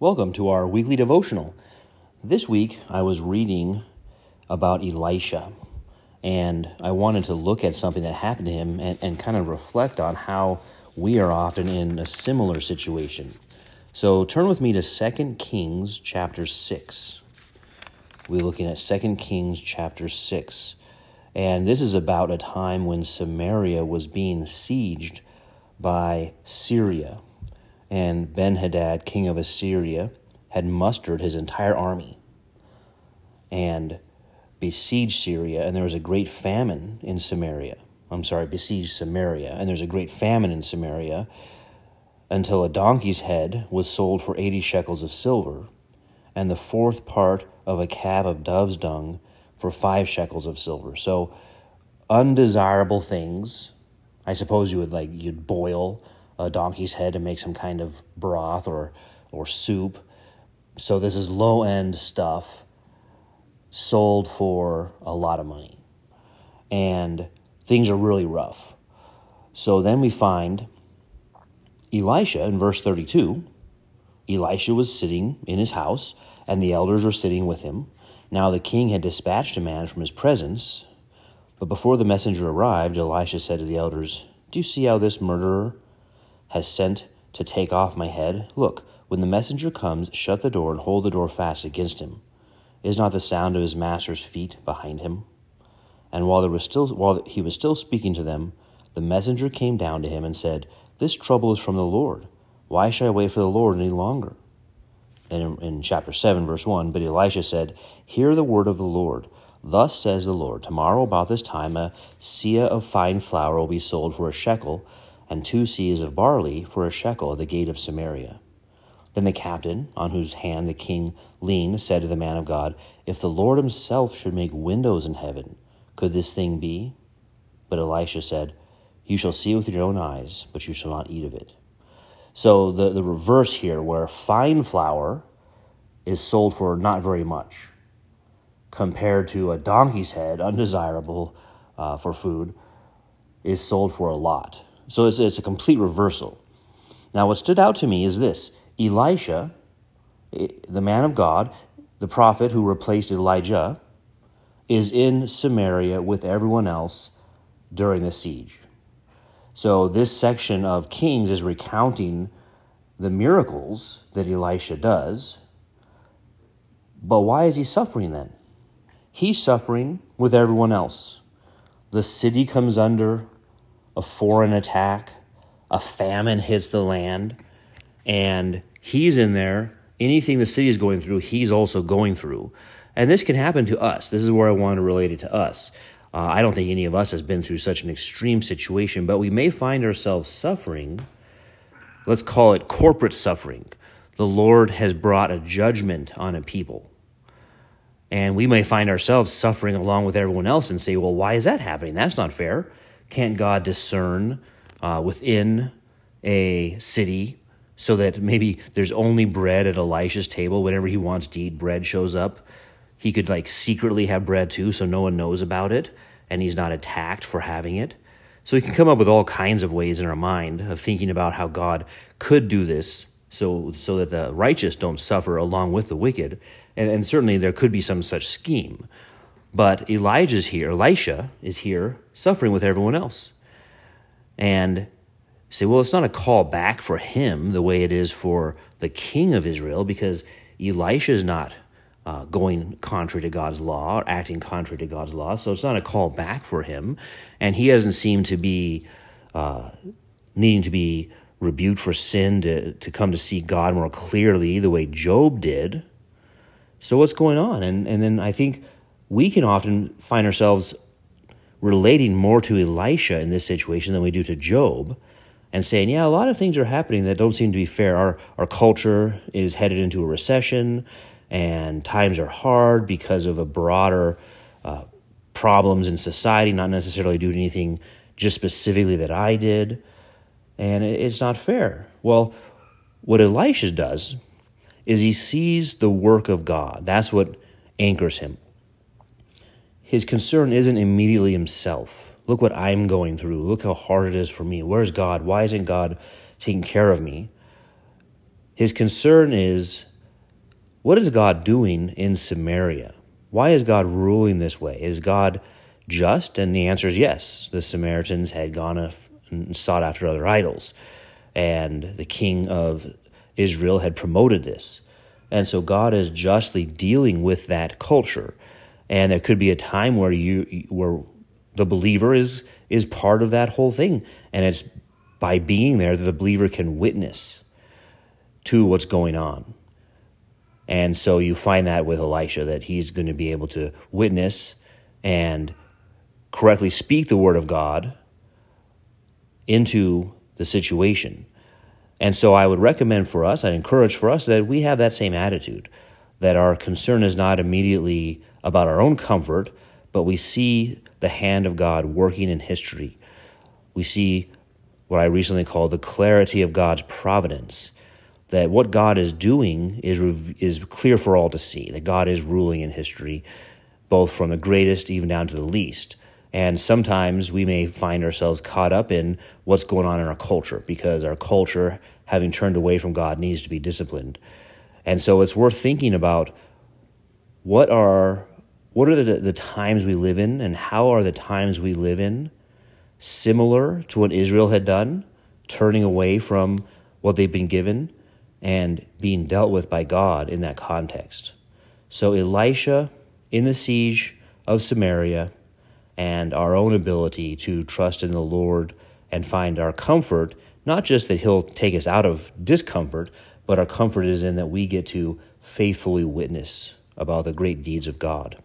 Welcome to our weekly devotional. This week I was reading about Elisha, and I wanted to look at something that happened to him and, and kind of reflect on how we are often in a similar situation. So turn with me to 2 Kings chapter 6. We're looking at 2 Kings chapter 6. And this is about a time when Samaria was being sieged by Syria and Ben Hadad, king of Assyria, had mustered his entire army and besieged Syria, and there was a great famine in Samaria. I'm sorry, besieged Samaria, and there's a great famine in Samaria until a donkey's head was sold for 80 shekels of silver, and the fourth part of a cab of dove's dung for five shekels of silver. So, undesirable things. I suppose you would like you'd boil a donkey's head to make some kind of broth or or soup. So this is low end stuff sold for a lot of money. And things are really rough. So then we find Elisha in verse 32. Elisha was sitting in his house, and the elders were sitting with him. Now the king had dispatched a man from his presence. But before the messenger arrived, Elisha said to the elders, Do you see how this murderer has sent to take off my head? Look, when the messenger comes, shut the door and hold the door fast against him. Is not the sound of his master's feet behind him? And while, there was still, while he was still speaking to them, the messenger came down to him and said, This trouble is from the Lord. Why should I wait for the Lord any longer? And in, in chapter 7, verse 1, but Elisha said, Hear the word of the Lord. Thus says the Lord, Tomorrow about this time a seah of fine flour will be sold for a shekel, and two seahs of barley for a shekel at the gate of Samaria. Then the captain, on whose hand the king leaned, said to the man of God, If the Lord himself should make windows in heaven, could this thing be? But Elisha said, You shall see with your own eyes, but you shall not eat of it. So the, the reverse here, where fine flour is sold for not very much, compared to a donkey's head, undesirable uh, for food, is sold for a lot. So it's, it's a complete reversal. Now, what stood out to me is this Elisha, eh, the man of God, the prophet who replaced Elijah, is in Samaria with everyone else during the siege. So, this section of Kings is recounting the miracles that Elisha does. But why is he suffering then? He's suffering with everyone else. The city comes under a foreign attack, a famine hits the land, and he's in there. Anything the city is going through, he's also going through. And this can happen to us. This is where I want to relate it to us. Uh, I don't think any of us has been through such an extreme situation, but we may find ourselves suffering. Let's call it corporate suffering. The Lord has brought a judgment on a people. And we may find ourselves suffering along with everyone else and say, well, why is that happening? That's not fair. Can't God discern uh, within a city so that maybe there's only bread at Elisha's table whenever he wants to eat? Bread shows up. He could like secretly have bread too, so no one knows about it, and he's not attacked for having it. So we can come up with all kinds of ways in our mind of thinking about how God could do this so so that the righteous don't suffer along with the wicked. And, and certainly there could be some such scheme. But Elijah's here, Elisha is here suffering with everyone else. And say, well, it's not a call back for him the way it is for the king of Israel, because Elisha is not uh, going contrary to God's law or acting contrary to God's law. So it's not a call back for him. And he doesn't seem to be uh, needing to be rebuked for sin to, to come to see God more clearly the way Job did. So what's going on? And, and then I think we can often find ourselves relating more to Elisha in this situation than we do to Job and saying, yeah, a lot of things are happening that don't seem to be fair. Our, our culture is headed into a recession and times are hard because of a broader uh, problems in society, not necessarily due to anything just specifically that I did. And it's not fair. Well, what Elisha does is he sees the work of God. That's what anchors him his concern isn't immediately himself. Look what I'm going through. Look how hard it is for me. Where's God? Why isn't God taking care of me? His concern is what is God doing in Samaria? Why is God ruling this way? Is God just? And the answer is yes. The Samaritans had gone and sought after other idols, and the king of Israel had promoted this. And so God is justly dealing with that culture. And there could be a time where you where the believer is is part of that whole thing. And it's by being there that the believer can witness to what's going on. And so you find that with Elisha that he's going to be able to witness and correctly speak the word of God into the situation. And so I would recommend for us, I encourage for us that we have that same attitude, that our concern is not immediately about our own comfort, but we see the hand of God working in history. We see what I recently called the clarity of God's providence that what God is doing is, is clear for all to see, that God is ruling in history, both from the greatest even down to the least. And sometimes we may find ourselves caught up in what's going on in our culture because our culture, having turned away from God, needs to be disciplined. And so it's worth thinking about what are what are the, the times we live in and how are the times we live in similar to what Israel had done, turning away from what they've been given and being dealt with by God in that context. So, Elisha in the siege of Samaria and our own ability to trust in the Lord and find our comfort, not just that He'll take us out of discomfort, but our comfort is in that we get to faithfully witness about the great deeds of God.